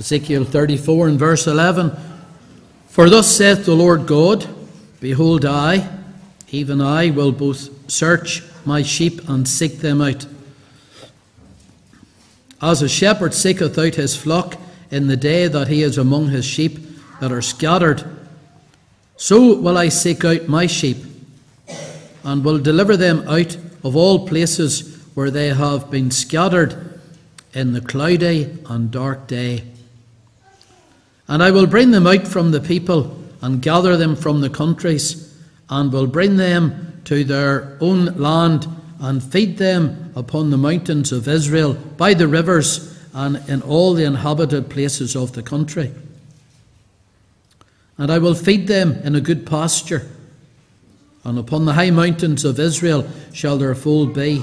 Ezekiel 34 and verse 11 For thus saith the Lord God, Behold, I, even I, will both search my sheep and seek them out. As a shepherd seeketh out his flock in the day that he is among his sheep that are scattered, so will I seek out my sheep, and will deliver them out of all places where they have been scattered in the cloudy and dark day. And I will bring them out from the people and gather them from the countries, and will bring them to their own land and feed them upon the mountains of Israel, by the rivers, and in all the inhabited places of the country. And I will feed them in a good pasture, and upon the high mountains of Israel shall their fold be.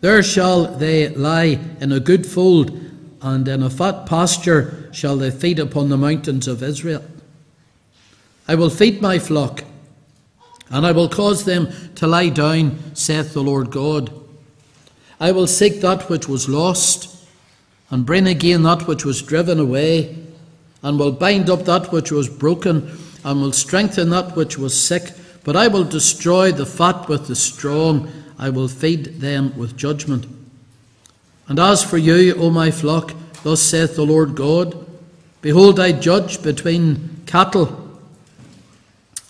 There shall they lie in a good fold, and in a fat pasture shall they feed upon the mountains of Israel. I will feed my flock, and I will cause them to lie down, saith the Lord God. I will seek that which was lost, and bring again that which was driven away, and will bind up that which was broken, and will strengthen that which was sick. But I will destroy the fat with the strong, I will feed them with judgment. And as for you, O my flock, thus saith the Lord God Behold, I judge between cattle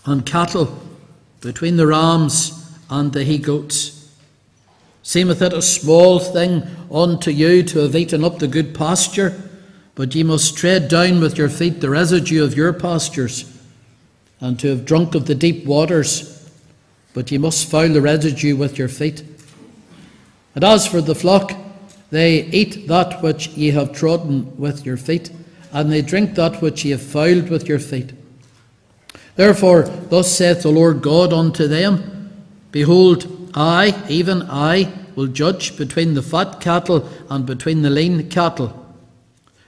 and cattle, between the rams and the he goats. Seemeth it a small thing unto you to have eaten up the good pasture, but ye must tread down with your feet the residue of your pastures, and to have drunk of the deep waters, but ye must foul the residue with your feet. And as for the flock, they eat that which ye have trodden with your feet, and they drink that which ye have fouled with your feet. Therefore, thus saith the Lord God unto them Behold, I, even I, will judge between the fat cattle and between the lean cattle.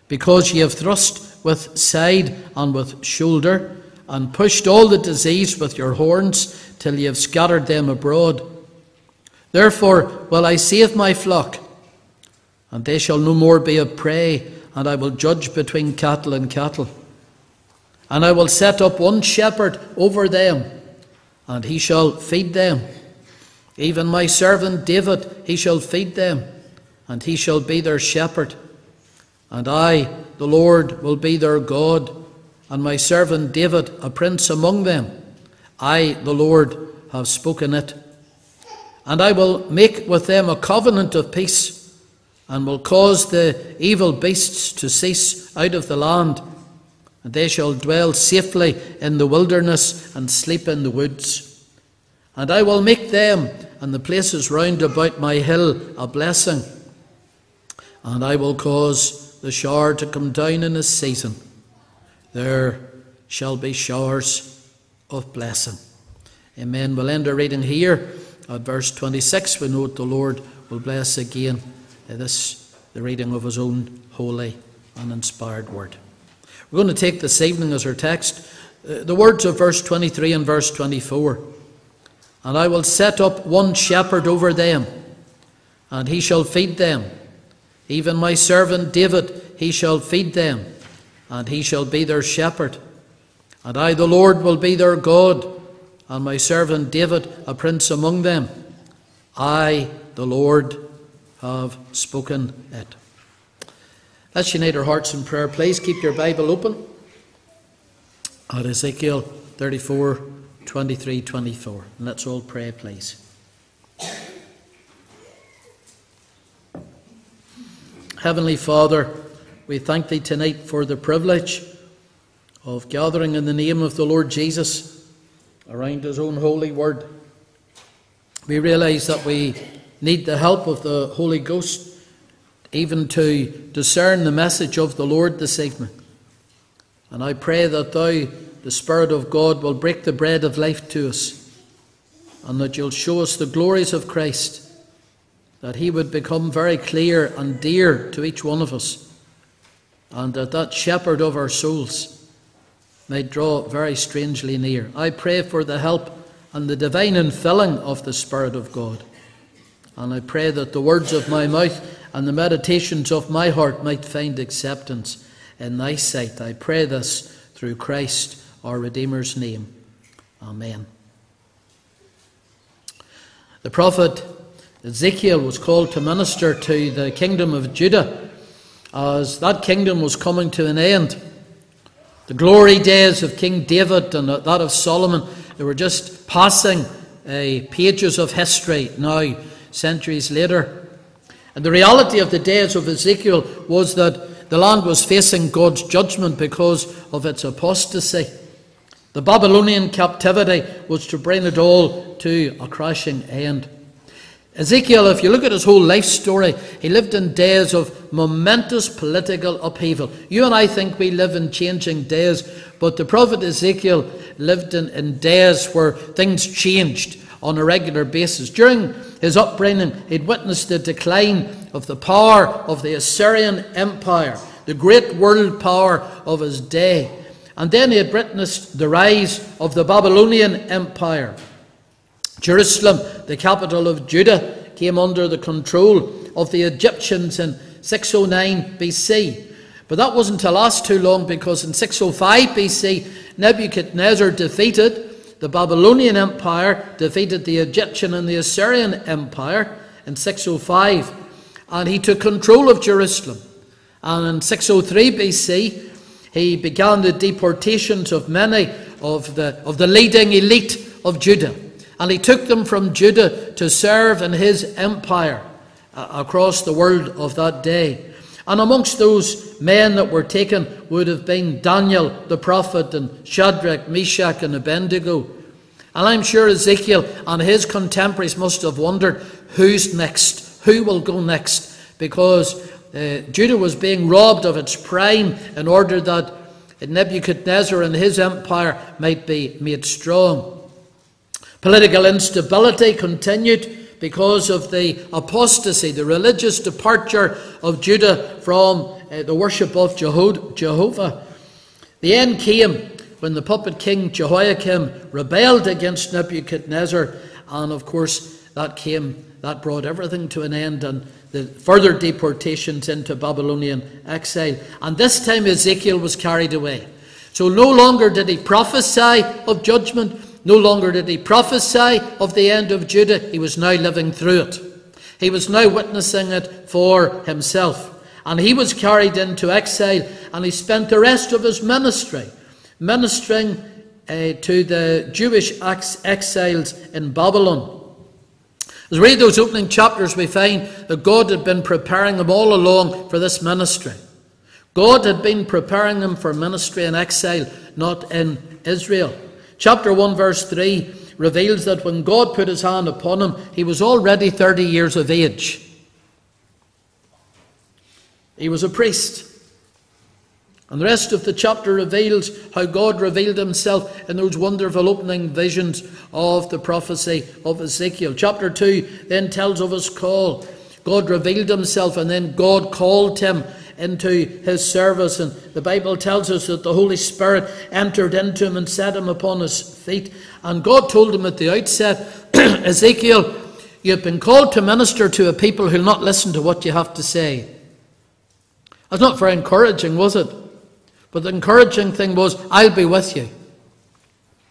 Because ye have thrust with side and with shoulder, and pushed all the disease with your horns, till ye have scattered them abroad. Therefore will I save my flock, and they shall no more be a prey, and I will judge between cattle and cattle. And I will set up one shepherd over them, and he shall feed them. Even my servant David, he shall feed them, and he shall be their shepherd. And I, the Lord, will be their God, and my servant David a prince among them. I, the Lord, have spoken it. And I will make with them a covenant of peace, and will cause the evil beasts to cease out of the land and they shall dwell safely in the wilderness and sleep in the woods. And I will make them and the places round about my hill a blessing. And I will cause the shower to come down in a season. There shall be showers of blessing. Amen. We'll end our reading here at verse 26. We note the Lord will bless again this, the reading of his own holy and inspired word. We're going to take this evening as our text uh, the words of verse 23 and verse 24. And I will set up one shepherd over them, and he shall feed them. Even my servant David, he shall feed them, and he shall be their shepherd. And I, the Lord, will be their God, and my servant David, a prince among them. I, the Lord, have spoken it. Let's unite our hearts in prayer. Please keep your Bible open at Ezekiel 34 23 24. And let's all pray, please. Heavenly Father, we thank Thee tonight for the privilege of gathering in the name of the Lord Jesus around His own holy word. We realize that we need the help of the Holy Ghost even to discern the message of the Lord this evening. And I pray that Thou, the Spirit of God, will break the bread of life to us, and that You'll show us the glories of Christ, that He would become very clear and dear to each one of us, and that that shepherd of our souls may draw very strangely near. I pray for the help and the divine infilling of the Spirit of God. And I pray that the words of my mouth and the meditations of my heart might find acceptance in thy sight. I pray this through Christ our Redeemer's name. Amen. The prophet Ezekiel was called to minister to the kingdom of Judah as that kingdom was coming to an end. The glory days of King David and that of Solomon, they were just passing uh, pages of history now, centuries later. And the reality of the days of Ezekiel was that the land was facing God's judgment because of its apostasy. The Babylonian captivity was to bring it all to a crashing end. Ezekiel, if you look at his whole life story, he lived in days of momentous political upheaval. You and I think we live in changing days, but the prophet Ezekiel lived in, in days where things changed on a regular basis. During his upbringing, he'd witnessed the decline of the power of the Assyrian Empire, the great world power of his day. And then he had witnessed the rise of the Babylonian Empire. Jerusalem, the capital of Judah, came under the control of the Egyptians in 609 BC. But that wasn't to last too long because in 605 BC, Nebuchadnezzar defeated the Babylonian Empire, defeated the Egyptian and the Assyrian Empire in 605, and he took control of Jerusalem. And in 603 BC, he began the deportations of many of the, of the leading elite of Judah. And he took them from Judah to serve in his empire uh, across the world of that day. And amongst those men that were taken would have been Daniel the prophet and Shadrach, Meshach, and Abednego. And I'm sure Ezekiel and his contemporaries must have wondered who's next? Who will go next? Because uh, Judah was being robbed of its prime in order that Nebuchadnezzar and his empire might be made strong. Political instability continued because of the apostasy, the religious departure of Judah from uh, the worship of Jehovah. The end came when the puppet king Jehoiakim rebelled against Nebuchadnezzar, and of course that came, that brought everything to an end, and the further deportations into Babylonian exile. And this time Ezekiel was carried away. So no longer did he prophesy of judgment, no longer did he prophesy of the end of Judah, he was now living through it. He was now witnessing it for himself. And he was carried into exile, and he spent the rest of his ministry ministering uh, to the Jewish exiles in Babylon. As we read those opening chapters, we find that God had been preparing them all along for this ministry. God had been preparing them for ministry in exile, not in Israel. Chapter 1, verse 3 reveals that when God put his hand upon him, he was already 30 years of age. He was a priest. And the rest of the chapter reveals how God revealed himself in those wonderful opening visions of the prophecy of Ezekiel. Chapter 2 then tells of his call. God revealed himself and then God called him into his service. And the Bible tells us that the Holy Spirit entered into him and set him upon his feet. And God told him at the outset, Ezekiel, you've been called to minister to a people who'll not listen to what you have to say. That's not very encouraging, was it? But the encouraging thing was, I'll be with you.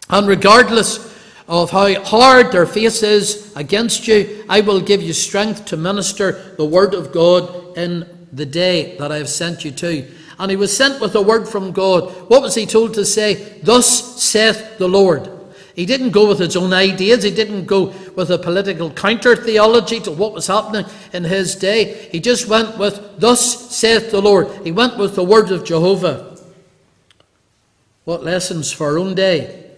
And regardless of how hard their face is against you, I will give you strength to minister the word of God in the day that I have sent you to. And he was sent with a word from God. What was he told to say? Thus saith the Lord. He didn't go with his own ideas. He didn't go with a political counter theology to what was happening in his day. He just went with, Thus saith the Lord. He went with the word of Jehovah. What lessons for our own day?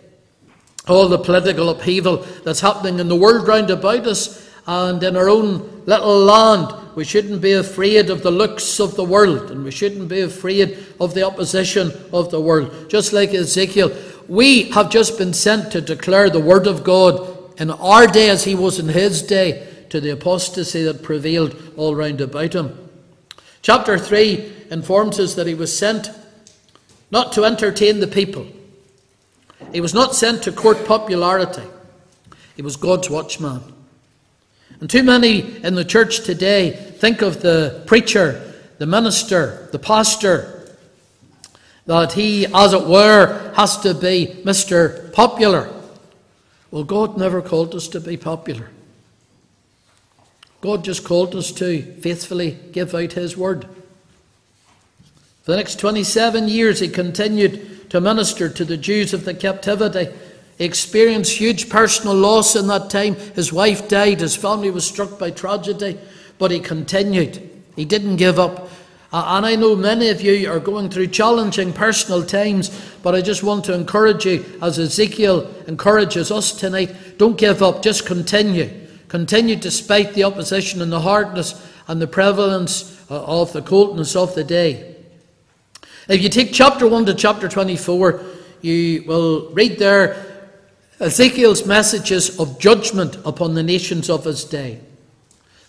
All the political upheaval that's happening in the world round about us and in our own little land we shouldn't be afraid of the looks of the world, and we shouldn't be afraid of the opposition of the world. Just like Ezekiel, we have just been sent to declare the word of God in our day as he was in his day to the apostasy that prevailed all round about him. Chapter 3 informs us that he was sent not to entertain the people. He was not sent to court popularity. He was God's watchman. And too many in the church today think of the preacher, the minister, the pastor that he, as it were, has to be Mr. Popular. Well, God never called us to be popular. God just called us to faithfully give out His word. For the next 27 years, He continued to minister to the Jews of the captivity. He experienced huge personal loss in that time. His wife died, his family was struck by tragedy, but he continued. He didn't give up. And I know many of you are going through challenging personal times, but I just want to encourage you, as Ezekiel encourages us tonight, don't give up, just continue. Continue despite the opposition and the hardness and the prevalence uh, of the coldness of the day. If you take chapter 1 to chapter 24, you will read there Ezekiel's messages of judgment upon the nations of his day.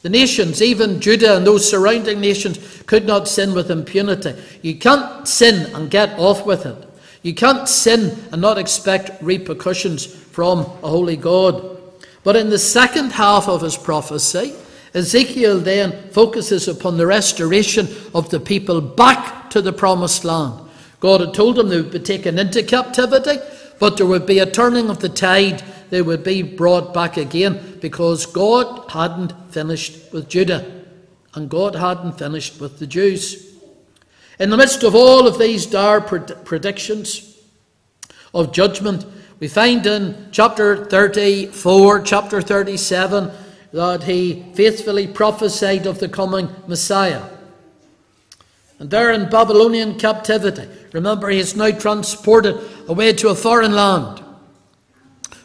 The nations, even Judah and those surrounding nations, could not sin with impunity. You can't sin and get off with it. You can't sin and not expect repercussions from a holy God. But in the second half of his prophecy, Ezekiel then focuses upon the restoration of the people back to the promised land. God had told them they would be taken into captivity, but there would be a turning of the tide they would be brought back again because God hadn't finished with Judah and God hadn't finished with the Jews. In the midst of all of these dire predictions of judgment, we find in chapter 34, chapter 37, that he faithfully prophesied of the coming Messiah. And there in Babylonian captivity, remember he is now transported away to a foreign land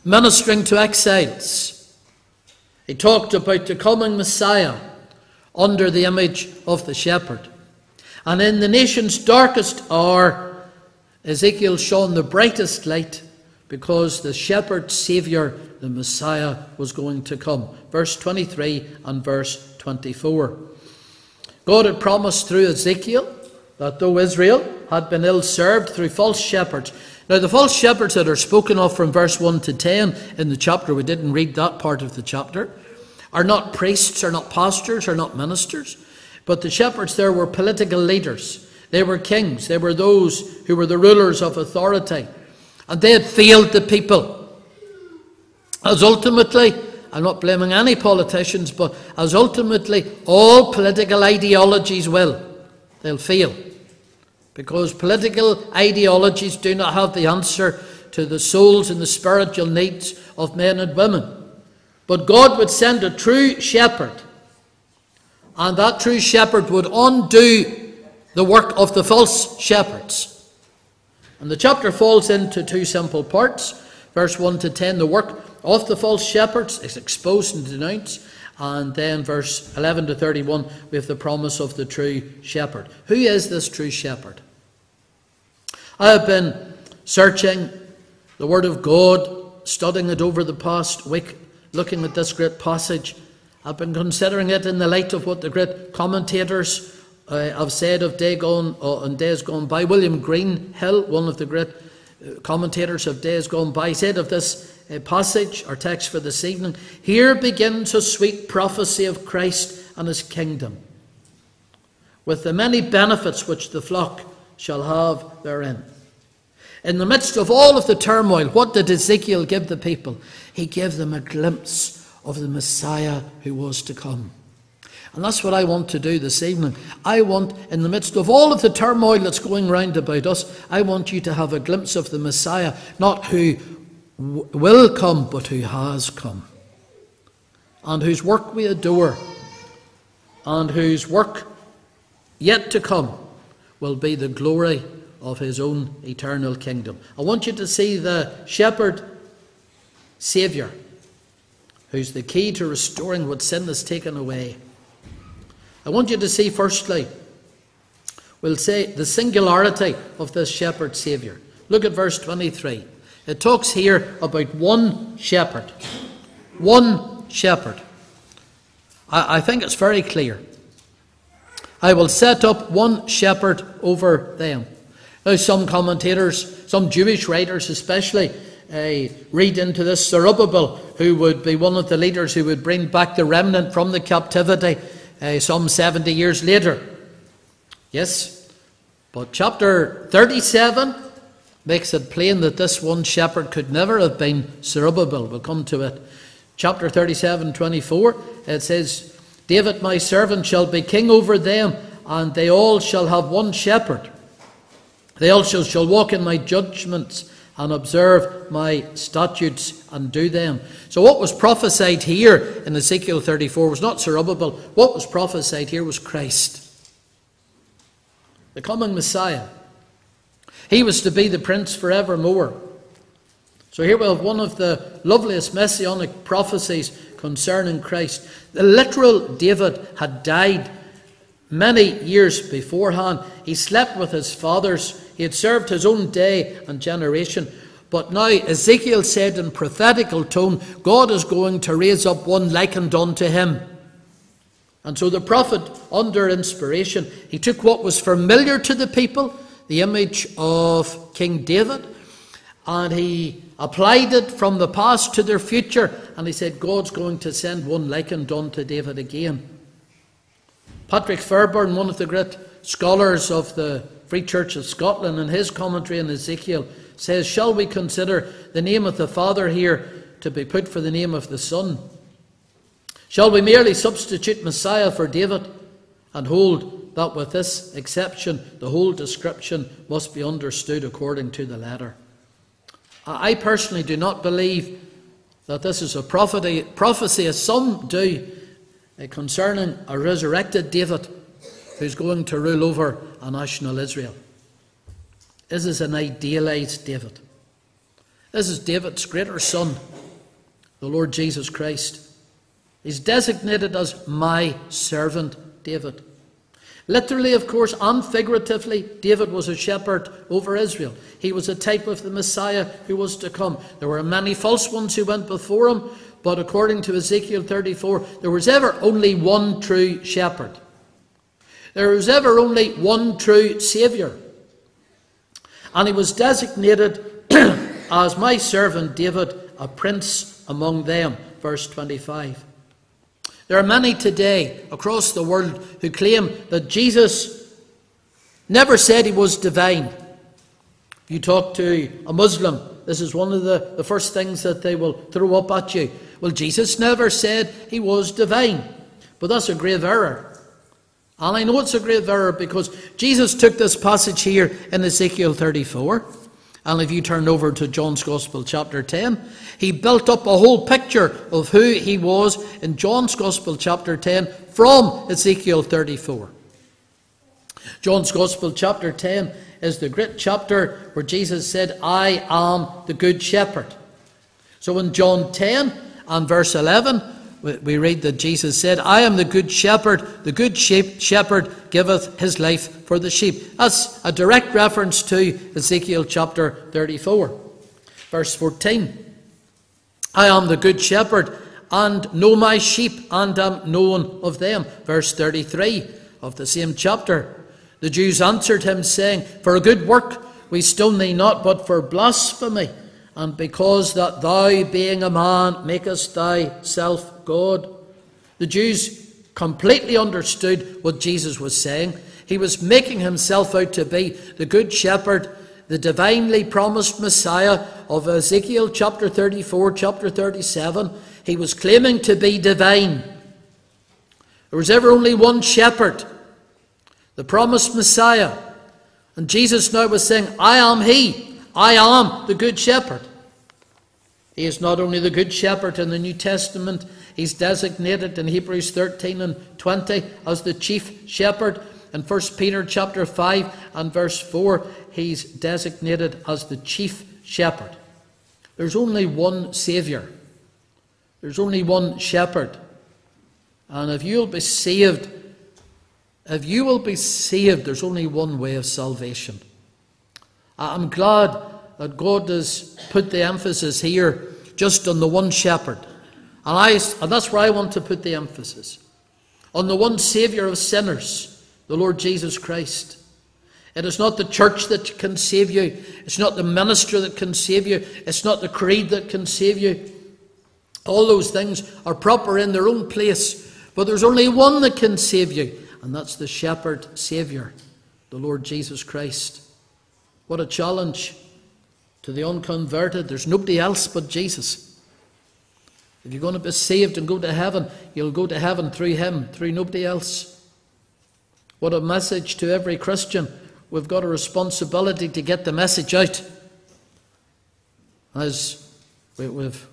ministering to exiles. He talked about the coming Messiah under the image of the shepherd. And in the nation's darkest hour, Ezekiel shone the brightest light because the shepherd Saviour, the Messiah, was going to come. Verse 23 and verse 24. God had promised through Ezekiel that though Israel had been ill served through false shepherds, now, the false shepherds that are spoken of from verse 1 to 10 in the chapter, we didn't read that part of the chapter, are not priests, are not pastors, are not ministers, but the shepherds there were political leaders. They were kings, they were those who were the rulers of authority, and they had failed the people. As ultimately, I'm not blaming any politicians, but as ultimately all political ideologies will, they'll fail because political ideologies do not have the answer to the souls and the spiritual needs of men and women. But God would send a true shepherd, and that true shepherd would undo the work of the false shepherds. And the chapter falls into two simple parts. Verse 1 to 10, the work of the false shepherds is exposed and denounced. And then verse 11 to 31, we have the promise of the true shepherd. Who is this true shepherd? I have been searching the Word of God, studying it over the past week, looking at this great passage. I've been considering it in the light of what the great commentators uh, have said of day gone uh, and days gone by. William Greenhill, one of the great uh, commentators of days gone by, said of this uh, passage, our text for this evening, here begins a sweet prophecy of Christ and his kingdom, with the many benefits which the flock shall have therein. In the midst of all of the turmoil, what did Ezekiel give the people? He gave them a glimpse of the Messiah who was to come. And that's what I want to do this evening. I want, in the midst of all of the turmoil that's going round about us, I want you to have a glimpse of the Messiah, not who w- will come, but who has come, and whose work we adore, and whose work yet to come will be the glory of his own eternal kingdom. I want you to see the shepherd Saviour, who's the key to restoring what sin has taken away. I want you to see, firstly, we'll say the singularity of this shepherd Saviour. Look at verse 23. It talks here about one shepherd. One shepherd. I, I think it's very clear. I will set up one shepherd over them. Now, some commentators, some Jewish writers especially, uh, read into this Zerubbabel, who would be one of the leaders who would bring back the remnant from the captivity uh, some 70 years later. Yes, But chapter 37 makes it plain that this one shepherd could never have been Zerubbabel. We'll come to it. Chapter 37, 24, it says, David my servant shall be king over them, and they all shall have one shepherd. They also shall walk in my judgments and observe my statutes and do them. So, what was prophesied here in Ezekiel 34 was not Zerubbabel. What was prophesied here was Christ, the coming Messiah. He was to be the prince forevermore. So, here we have one of the loveliest messianic prophecies concerning Christ. The literal David had died many years beforehand. He slept with his fathers he had served his own day and generation. But now Ezekiel said in prophetical tone, God is going to raise up one likened unto him. And so the prophet, under inspiration, he took what was familiar to the people, the image of King David, and he applied it from the past to their future. And he said, God's going to send one likened unto David again. Patrick Fairbairn, one of the great scholars of the Free Church of Scotland, in his commentary on Ezekiel, says, Shall we consider the name of the Father here to be put for the name of the Son? Shall we merely substitute Messiah for David and hold that with this exception, the whole description must be understood according to the letter? I personally do not believe that this is a prophecy, prophecy as some do, eh, concerning a resurrected David who's going to rule over a national Israel. This is an idealized David. This is David's greater son, the Lord Jesus Christ. He's designated as my servant David. Literally, of course, and figuratively, David was a shepherd over Israel. He was a type of the Messiah who was to come. There were many false ones who went before him, but according to Ezekiel 34, there was ever only one true shepherd. There was ever only one true Saviour. And he was designated as my servant David, a prince among them. Verse 25. There are many today across the world who claim that Jesus never said he was divine. If you talk to a Muslim, this is one of the, the first things that they will throw up at you. Well, Jesus never said he was divine. But that's a grave error. And I know it's a grave error because Jesus took this passage here in Ezekiel 34. And if you turn over to John's Gospel, chapter 10, he built up a whole picture of who he was in John's Gospel, chapter 10, from Ezekiel 34. John's Gospel, chapter 10, is the great chapter where Jesus said, I am the good shepherd. So in John 10 and verse 11, we read that Jesus said, I am the good shepherd. The good shepherd giveth his life for the sheep. That's a direct reference to Ezekiel chapter 34. Verse 14 I am the good shepherd and know my sheep and am known of them. Verse 33 of the same chapter. The Jews answered him, saying, For a good work we stone thee not, but for blasphemy and because that thou, being a man, makest thyself God. The Jews completely understood what Jesus was saying. He was making himself out to be the Good Shepherd, the divinely promised Messiah of Ezekiel chapter 34, chapter 37. He was claiming to be divine. There was ever only one shepherd, the promised Messiah. And Jesus now was saying, I am He. I am the Good Shepherd. He is not only the Good Shepherd in the New Testament, he's designated in Hebrews 13 and 20 as the Chief Shepherd. In 1 Peter chapter 5 and verse 4, he's designated as the Chief Shepherd. There's only one Saviour. There's only one Shepherd. And if you'll be saved, if you will be saved, there's only one way of salvation. I'm glad that God has put the emphasis here just on the one shepherd. And, I, and that's where I want to put the emphasis on the one Saviour of sinners, the Lord Jesus Christ. It is not the church that can save you, it's not the minister that can save you, it's not the creed that can save you. All those things are proper in their own place, but there's only one that can save you, and that's the shepherd Saviour, the Lord Jesus Christ. What a challenge to the unconverted. There's nobody else but Jesus. If you're going to be saved and go to heaven, you'll go to heaven through Him, through nobody else. What a message to every Christian. We've got a responsibility to get the message out. As we've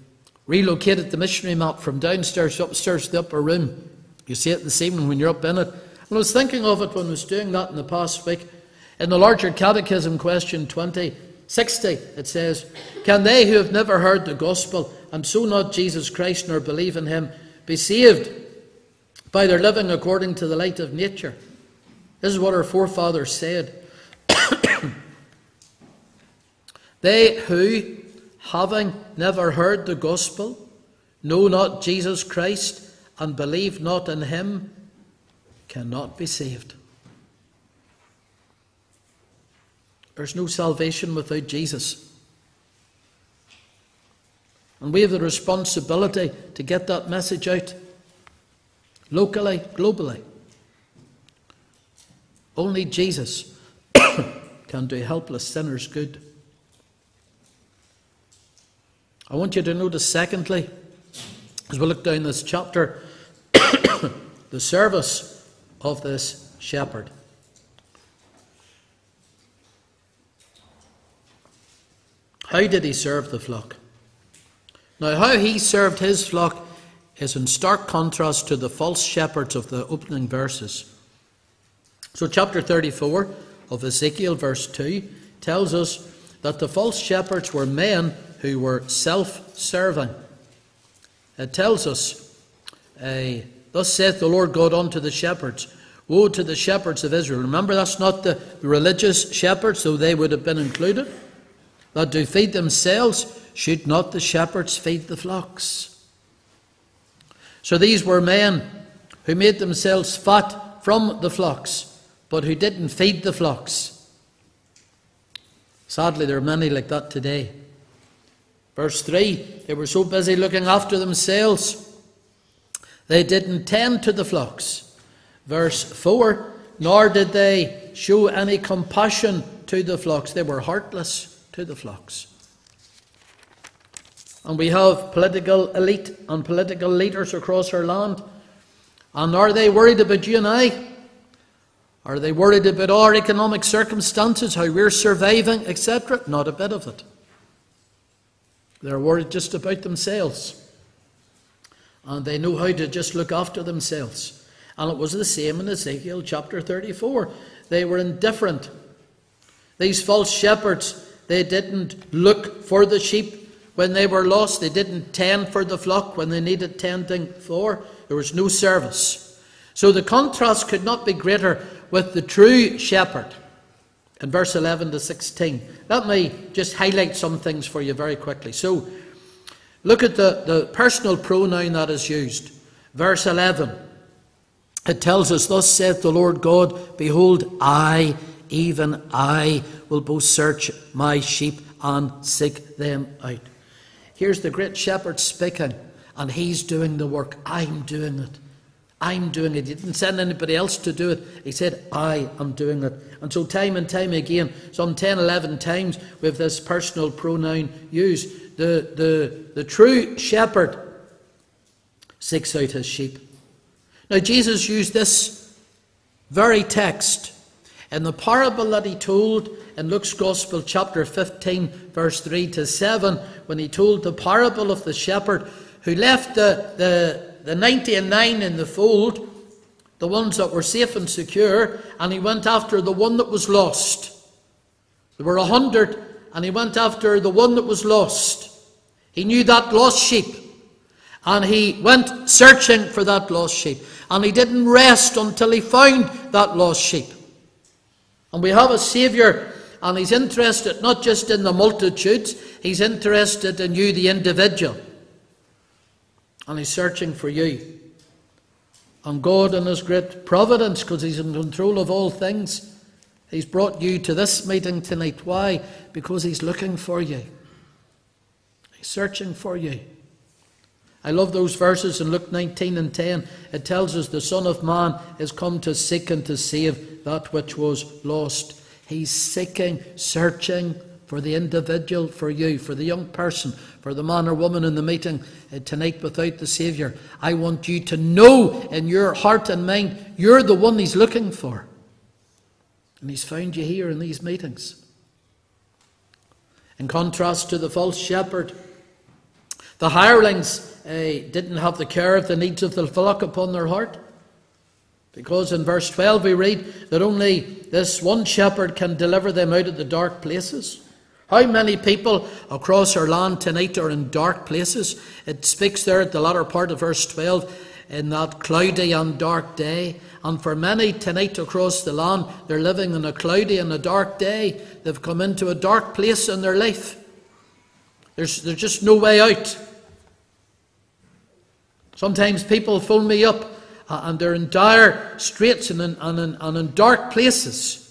relocated the missionary map from downstairs upstairs to the upper room, you see it this evening when you're up in it. And I was thinking of it when I was doing that in the past week. In the larger catechism, question 20, 60, it says, Can they who have never heard the gospel and so not Jesus Christ nor believe in him be saved by their living according to the light of nature? This is what our forefathers said. they who, having never heard the gospel, know not Jesus Christ and believe not in him, cannot be saved. There's no salvation without Jesus. And we have the responsibility to get that message out locally, globally. Only Jesus can do helpless sinners good. I want you to notice, secondly, as we look down this chapter, the service of this shepherd. How did he serve the flock? Now, how he served his flock is in stark contrast to the false shepherds of the opening verses. So, chapter 34 of Ezekiel, verse 2, tells us that the false shepherds were men who were self serving. It tells us, uh, Thus saith the Lord God unto the shepherds, Woe to the shepherds of Israel. Remember, that's not the religious shepherds, though they would have been included that do feed themselves, should not the shepherds feed the flocks? So these were men who made themselves fat from the flocks, but who didn't feed the flocks. Sadly, there are many like that today. Verse 3 they were so busy looking after themselves, they didn't tend to the flocks. Verse 4 nor did they show any compassion to the flocks, they were heartless to the flocks. And we have political elite and political leaders across our land. And are they worried about you and I? Are they worried about our economic circumstances, how we're surviving, etc.? Not a bit of it. They're worried just about themselves. And they know how to just look after themselves. And it was the same in Ezekiel chapter 34. They were indifferent. These false shepherds they didn't look for the sheep when they were lost. They didn't tend for the flock when they needed tending for. There was no service. So the contrast could not be greater with the true shepherd in verse 11 to 16. Let me just highlight some things for you very quickly. So, look at the, the personal pronoun that is used. Verse 11. It tells us, Thus saith the Lord God, Behold, I, even I, will both search my sheep and seek them out. Here's the great shepherd speaking, and he's doing the work. I'm doing it. I'm doing it. He didn't send anybody else to do it. He said, I am doing it. And so, time and time again, some 10, 11 times, with this personal pronoun used, the, the, the true shepherd seeks out his sheep. Now, Jesus used this very text in the parable that he told in Luke's Gospel, chapter 15, verse 3 to 7, when he told the parable of the shepherd who left the, the, the 99 in the fold, the ones that were safe and secure, and he went after the one that was lost. There were a hundred, and he went after the one that was lost. He knew that lost sheep, and he went searching for that lost sheep. And he didn't rest until he found that lost sheep. And we have a Saviour and he's interested not just in the multitudes, he's interested in you, the individual. And he's searching for you. And God, in his great providence, because he's in control of all things, he's brought you to this meeting tonight. Why? Because he's looking for you, he's searching for you. I love those verses in Luke 19 and 10. It tells us the Son of Man is come to seek and to save that which was lost. He's seeking, searching for the individual, for you, for the young person, for the man or woman in the meeting uh, tonight without the Saviour. I want you to know in your heart and mind you're the one He's looking for. And He's found you here in these meetings. In contrast to the false shepherd, the hirelings uh, didn't have the care of the needs of the flock upon their heart. Because in verse 12 we read that only this one shepherd can deliver them out of the dark places. How many people across our land tonight are in dark places? It speaks there at the latter part of verse 12 in that cloudy and dark day. And for many tonight across the land, they're living in a cloudy and a dark day. They've come into a dark place in their life. There's, there's just no way out. Sometimes people phone me up Uh, and they're in dire straits and in, and in, and in dark places.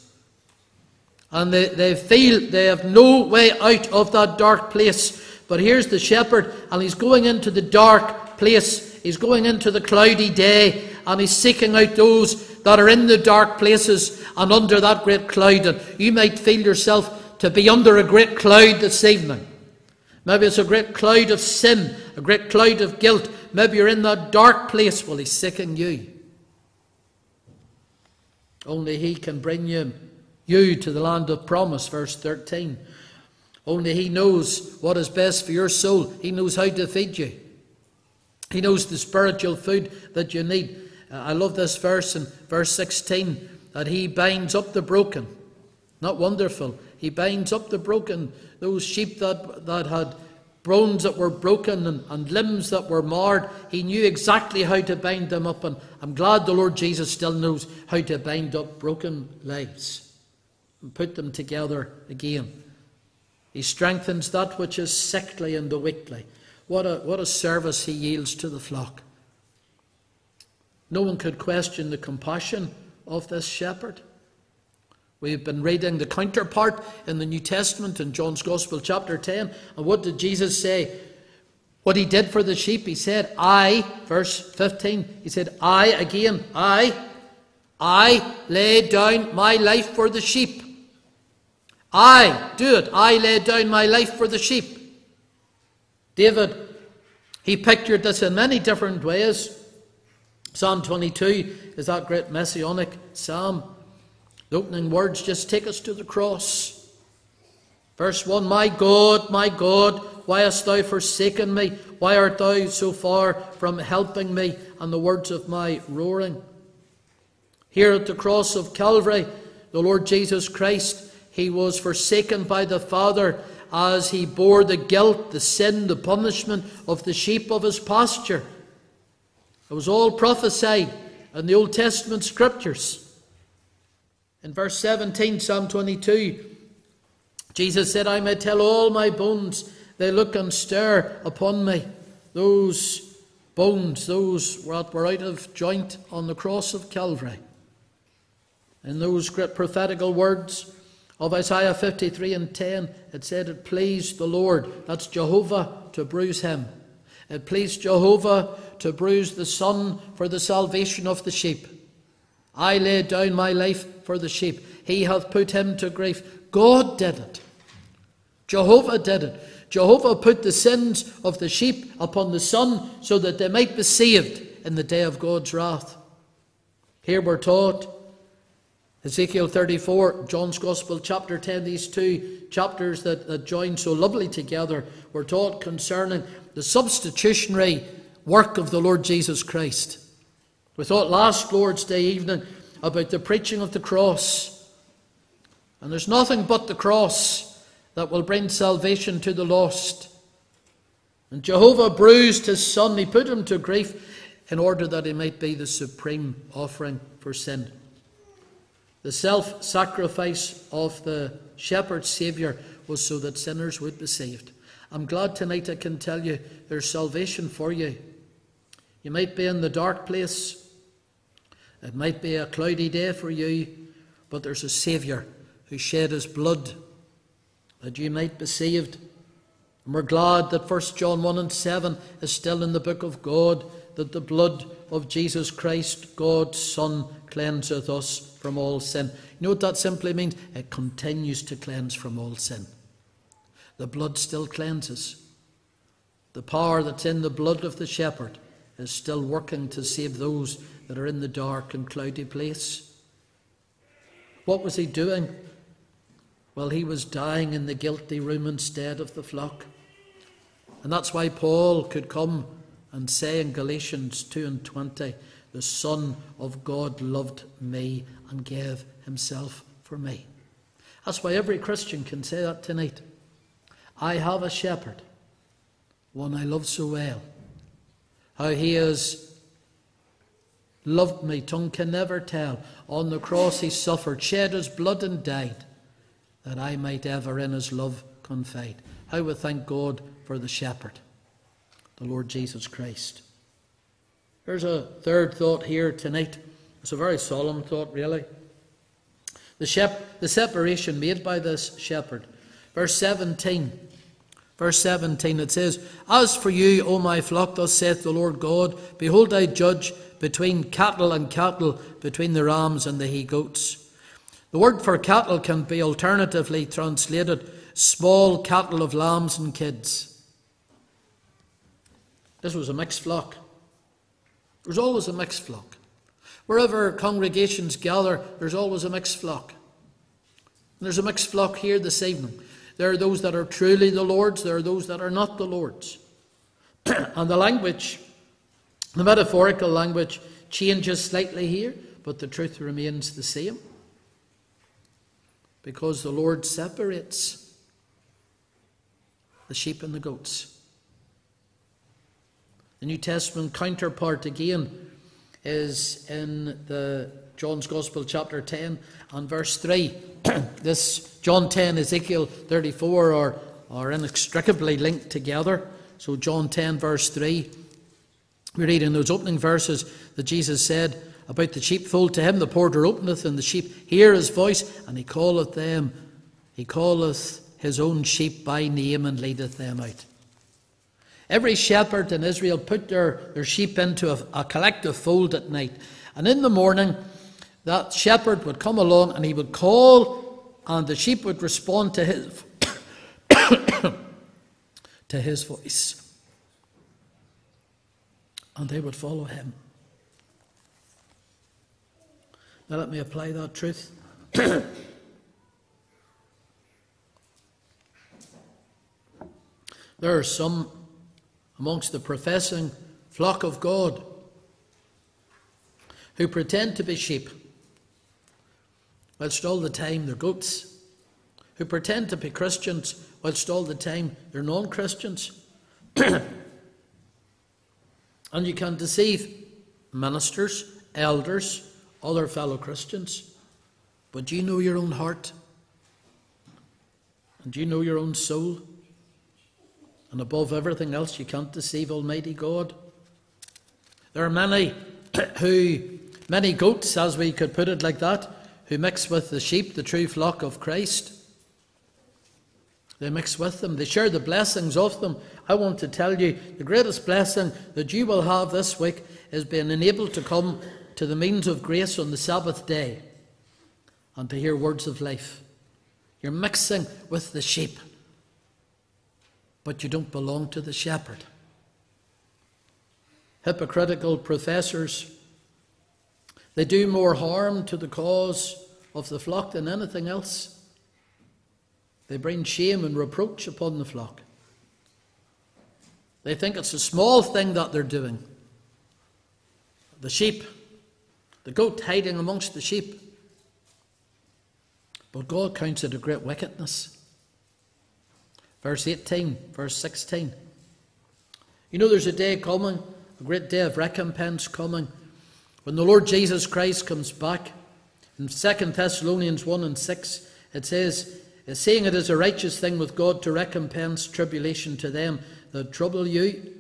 And they, they feel they have no way out of that dark place. But here's the shepherd, and he's going into the dark place. He's going into the cloudy day, and he's seeking out those that are in the dark places and under that great cloud. And you might feel yourself to be under a great cloud this evening. Maybe it's a great cloud of sin, a great cloud of guilt, Maybe you're in that dark place. Well, He's sicking you. Only He can bring you, you to the land of promise, verse 13. Only He knows what is best for your soul. He knows how to feed you. He knows the spiritual food that you need. I love this verse in verse 16 that He binds up the broken. Not wonderful. He binds up the broken, those sheep that, that had bones that were broken and, and limbs that were marred. He knew exactly how to bind them up, and I'm glad the Lord Jesus still knows how to bind up broken lives and put them together again. He strengthens that which is sickly and the weakly. What a, what a service he yields to the flock. No one could question the compassion of this shepherd. We've been reading the counterpart in the New Testament in John's Gospel, chapter 10. And what did Jesus say? What he did for the sheep, he said, I, verse 15, he said, I, again, I, I lay down my life for the sheep. I do it. I lay down my life for the sheep. David, he pictured this in many different ways. Psalm 22 is that great messianic psalm. The opening words just take us to the cross. Verse 1 My God, my God, why hast thou forsaken me? Why art thou so far from helping me? And the words of my roaring. Here at the cross of Calvary, the Lord Jesus Christ, he was forsaken by the Father as he bore the guilt, the sin, the punishment of the sheep of his pasture. It was all prophesied in the Old Testament scriptures. In verse 17, Psalm 22, Jesus said, I may tell all my bones, they look and stare upon me. Those bones, those that were out of joint on the cross of Calvary. In those great prophetical words of Isaiah 53 and 10, it said, It pleased the Lord, that's Jehovah, to bruise him. It pleased Jehovah to bruise the Son for the salvation of the sheep. I laid down my life for the sheep. He hath put him to grief. God did it. Jehovah did it. Jehovah put the sins of the sheep upon the Son so that they might be saved in the day of God's wrath. Here we're taught Ezekiel 34, John's Gospel, chapter 10, these two chapters that, that join so lovely together, we're taught concerning the substitutionary work of the Lord Jesus Christ. We thought last Lord's Day evening about the preaching of the cross. And there's nothing but the cross that will bring salvation to the lost. And Jehovah bruised his son, he put him to grief in order that he might be the supreme offering for sin. The self sacrifice of the shepherd Saviour was so that sinners would be saved. I'm glad tonight I can tell you there's salvation for you. You might be in the dark place, it might be a cloudy day for you, but there's a Saviour who shed his blood that you might be saved. And we're glad that 1 John 1 and 7 is still in the book of God, that the blood of Jesus Christ, God's Son, cleanseth us from all sin. You know what that simply means? It continues to cleanse from all sin. The blood still cleanses. The power that's in the blood of the shepherd is still working to save those that are in the dark and cloudy place. What was he doing? Well, he was dying in the guilty room instead of the flock. And that's why Paul could come and say in Galatians 2 and 20, The Son of God loved me and gave himself for me. That's why every Christian can say that tonight. I have a shepherd, one I love so well. How he has loved me, tongue can never tell. On the cross he suffered, shed his blood and died, that I might ever in his love confide. How we thank God for the shepherd, the Lord Jesus Christ. There's a third thought here tonight. It's a very solemn thought, really. The, shep- the separation made by this shepherd. Verse 17. Verse 17 it says, As for you, O my flock, thus saith the Lord God, Behold, I judge between cattle and cattle, between the rams and the he goats. The word for cattle can be alternatively translated small cattle of lambs and kids. This was a mixed flock. There's always a mixed flock. Wherever congregations gather, there's always a mixed flock. There's a mixed flock here this evening. There are those that are truly the Lord's, there are those that are not the Lord's. and the language the metaphorical language changes slightly here, but the truth remains the same. Because the Lord separates the sheep and the goats. The New Testament counterpart again is in the John's Gospel chapter 10 and verse 3. this John 10, Ezekiel 34 are, are inextricably linked together. So John 10 verse 3 we read in those opening verses that Jesus said about the sheepfold to him, the porter openeth, and the sheep hear his voice, and he calleth them, he calleth his own sheep by name and leadeth them out. Every shepherd in Israel put their, their sheep into a, a collective fold at night. And in the morning, that shepherd would come along and he would call, and the sheep would respond to his, to his voice and they would follow him. Now, let me apply that truth. there are some amongst the professing flock of God who pretend to be sheep, whilst all the time they're goats, who pretend to be Christians, whilst all the time they're non Christians. And you can deceive ministers, elders, other fellow Christians. But you know your own heart. And you know your own soul. And above everything else, you can't deceive Almighty God. There are many who, many goats, as we could put it like that, who mix with the sheep, the true flock of Christ. They mix with them, they share the blessings of them. I want to tell you the greatest blessing that you will have this week is being enabled to come to the means of grace on the Sabbath day and to hear words of life. You're mixing with the sheep, but you don't belong to the shepherd. Hypocritical professors, they do more harm to the cause of the flock than anything else. They bring shame and reproach upon the flock. They think it's a small thing that they're doing. The sheep, the goat hiding amongst the sheep. But God counts it a great wickedness. Verse 18, verse 16. You know, there's a day coming, a great day of recompense coming, when the Lord Jesus Christ comes back. In 2 Thessalonians 1 and 6, it says, saying it is a righteous thing with God to recompense tribulation to them that trouble you,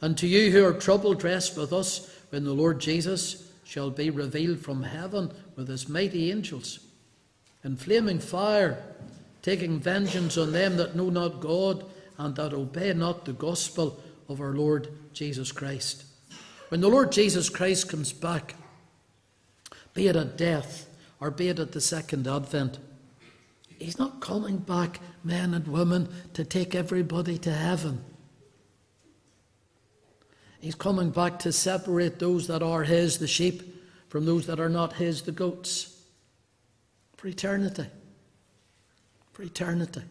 and to you who are troubled, rest with us when the Lord Jesus shall be revealed from heaven with his mighty angels in flaming fire, taking vengeance on them that know not God and that obey not the gospel of our Lord Jesus Christ. When the Lord Jesus Christ comes back, be it at death or be it at the second advent, He's not coming back, men and women, to take everybody to heaven. He's coming back to separate those that are His, the sheep, from those that are not His, the goats, for eternity. For eternity.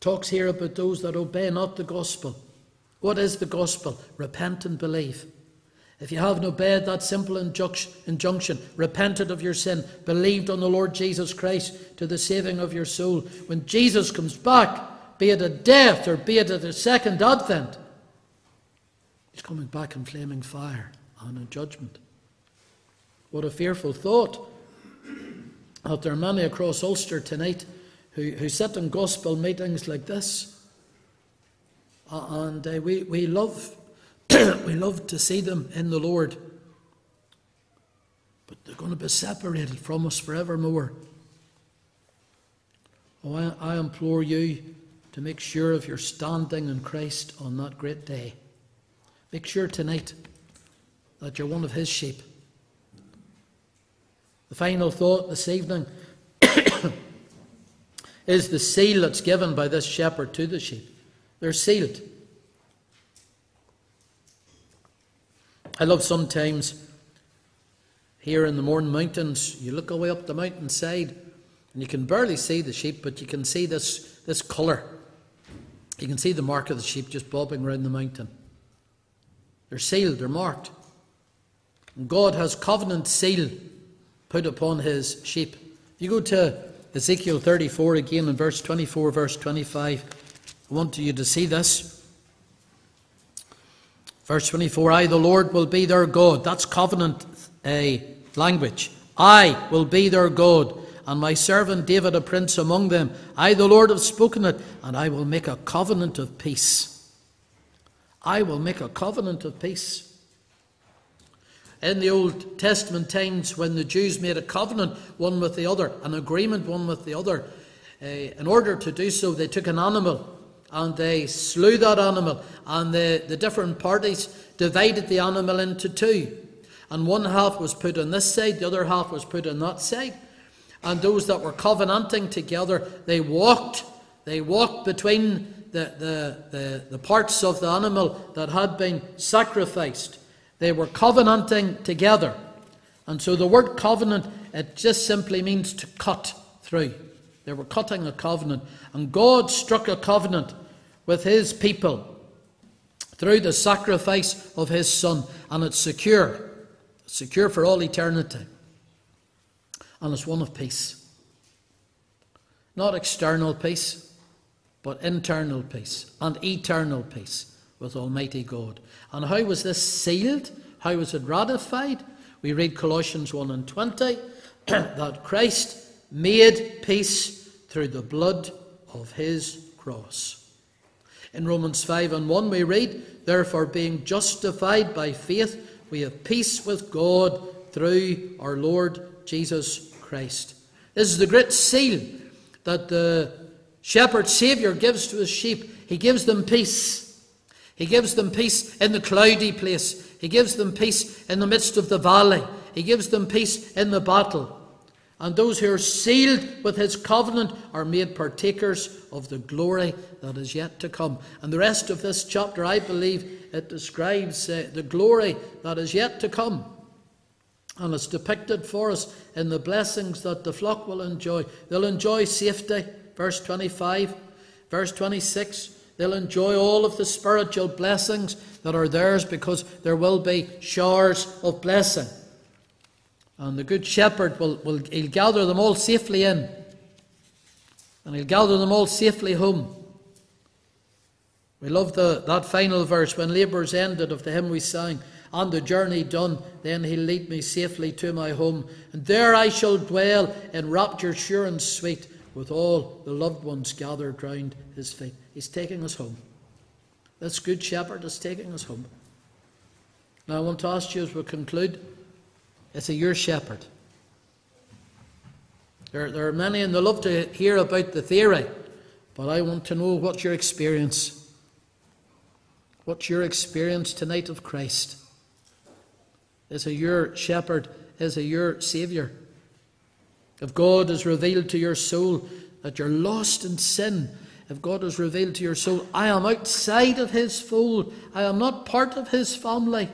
Talks here about those that obey not the gospel. What is the gospel? Repent and believe. If you haven't obeyed that simple injunction, repented of your sin, believed on the Lord Jesus Christ to the saving of your soul, when Jesus comes back, be it at death or be it at the second advent, he's coming back in flaming fire and in judgment. What a fearful thought that there are many across Ulster tonight who, who sit in gospel meetings like this. Uh, and uh, we, we love we love to see them in the Lord. But they're going to be separated from us forevermore. Oh, I, I implore you to make sure of your standing in Christ on that great day. Make sure tonight that you're one of His sheep. The final thought this evening is the seal that's given by this shepherd to the sheep. They're sealed. I love sometimes here in the Mourne Mountains, you look away up the mountainside and you can barely see the sheep, but you can see this, this colour. You can see the mark of the sheep just bobbing around the mountain. They're sealed, they're marked. And God has covenant seal put upon his sheep. If you go to Ezekiel 34 again in verse 24, verse 25, I want you to see this. Verse 24 I, the Lord, will be their God. That's covenant uh, language. I will be their God, and my servant David a prince among them. I, the Lord, have spoken it, and I will make a covenant of peace. I will make a covenant of peace. In the Old Testament times, when the Jews made a covenant one with the other, an agreement one with the other, uh, in order to do so, they took an animal and they slew that animal, and the, the different parties divided the animal into two. And one half was put on this side, the other half was put on that side. And those that were covenanting together, they walked, they walked between the, the, the, the parts of the animal that had been sacrificed. They were covenanting together. And so the word covenant, it just simply means to cut through. They were cutting a covenant. And God struck a covenant with his people through the sacrifice of his Son. And it's secure, secure for all eternity. And it's one of peace. Not external peace, but internal peace and eternal peace with Almighty God. And how was this sealed? How was it ratified? We read Colossians 1 and 20 that Christ made peace through the blood of his cross. In Romans 5 and 1, we read, Therefore, being justified by faith, we have peace with God through our Lord Jesus Christ. This is the great seal that the shepherd Saviour gives to his sheep. He gives them peace. He gives them peace in the cloudy place. He gives them peace in the midst of the valley. He gives them peace in the battle. And those who are sealed with his covenant are made partakers of the glory that is yet to come. And the rest of this chapter, I believe, it describes uh, the glory that is yet to come. And it's depicted for us in the blessings that the flock will enjoy. They'll enjoy safety, verse 25. Verse 26, they'll enjoy all of the spiritual blessings that are theirs because there will be showers of blessing. And the good shepherd will, will he'll gather them all safely in. And he'll gather them all safely home. We love the, that final verse when labour's ended of the hymn we sang. On the journey done, then he'll lead me safely to my home. And there I shall dwell in rapture sure and sweet, with all the loved ones gathered round his feet. He's taking us home. This good shepherd is taking us home. Now I want to ask you as we conclude. Is he your shepherd? There, there are many, and they love to hear about the theory, but I want to know what's your experience. What's your experience tonight of Christ? Is he your shepherd? Is he your Saviour? If God has revealed to your soul that you're lost in sin, if God has revealed to your soul, I am outside of His fold, I am not part of His family,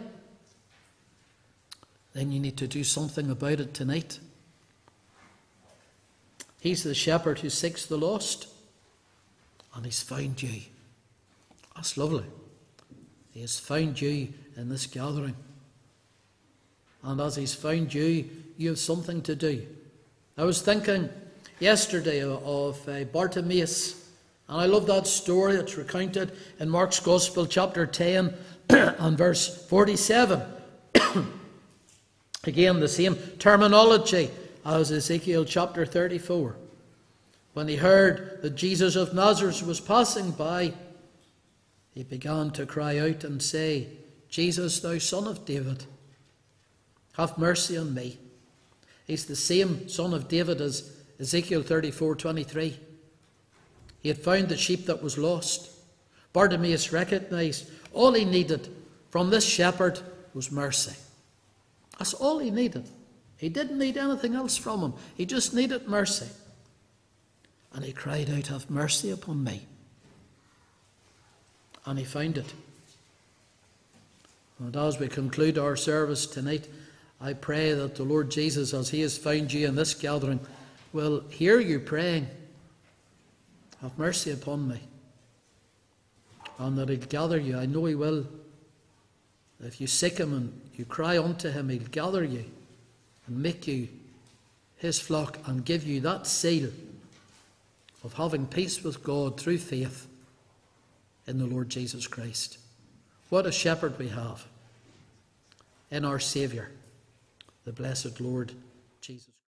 then you need to do something about it tonight. He's the shepherd who seeks the lost, and He's found you. That's lovely. He has found you in this gathering. And as He's found you, you have something to do. I was thinking yesterday of uh, Bartimaeus, and I love that story. It's recounted in Mark's Gospel, chapter 10, and verse 47. Again, the same terminology as Ezekiel chapter 34. When he heard that Jesus of Nazareth was passing by, he began to cry out and say, Jesus, thou son of David, have mercy on me. He's the same son of David as Ezekiel 34 23. He had found the sheep that was lost. Bartimaeus recognized all he needed from this shepherd was mercy. That's all he needed. He didn't need anything else from him, he just needed mercy. And he cried out, Have mercy upon me. And he found it. And as we conclude our service tonight, I pray that the Lord Jesus, as He has found you in this gathering, will hear you praying, Have mercy upon me. And that He'll gather you. I know He will. If you seek Him and you cry unto Him, He'll gather you and make you His flock and give you that seal of having peace with God through faith in the Lord Jesus Christ. What a shepherd we have in our Saviour the blessed Lord Jesus.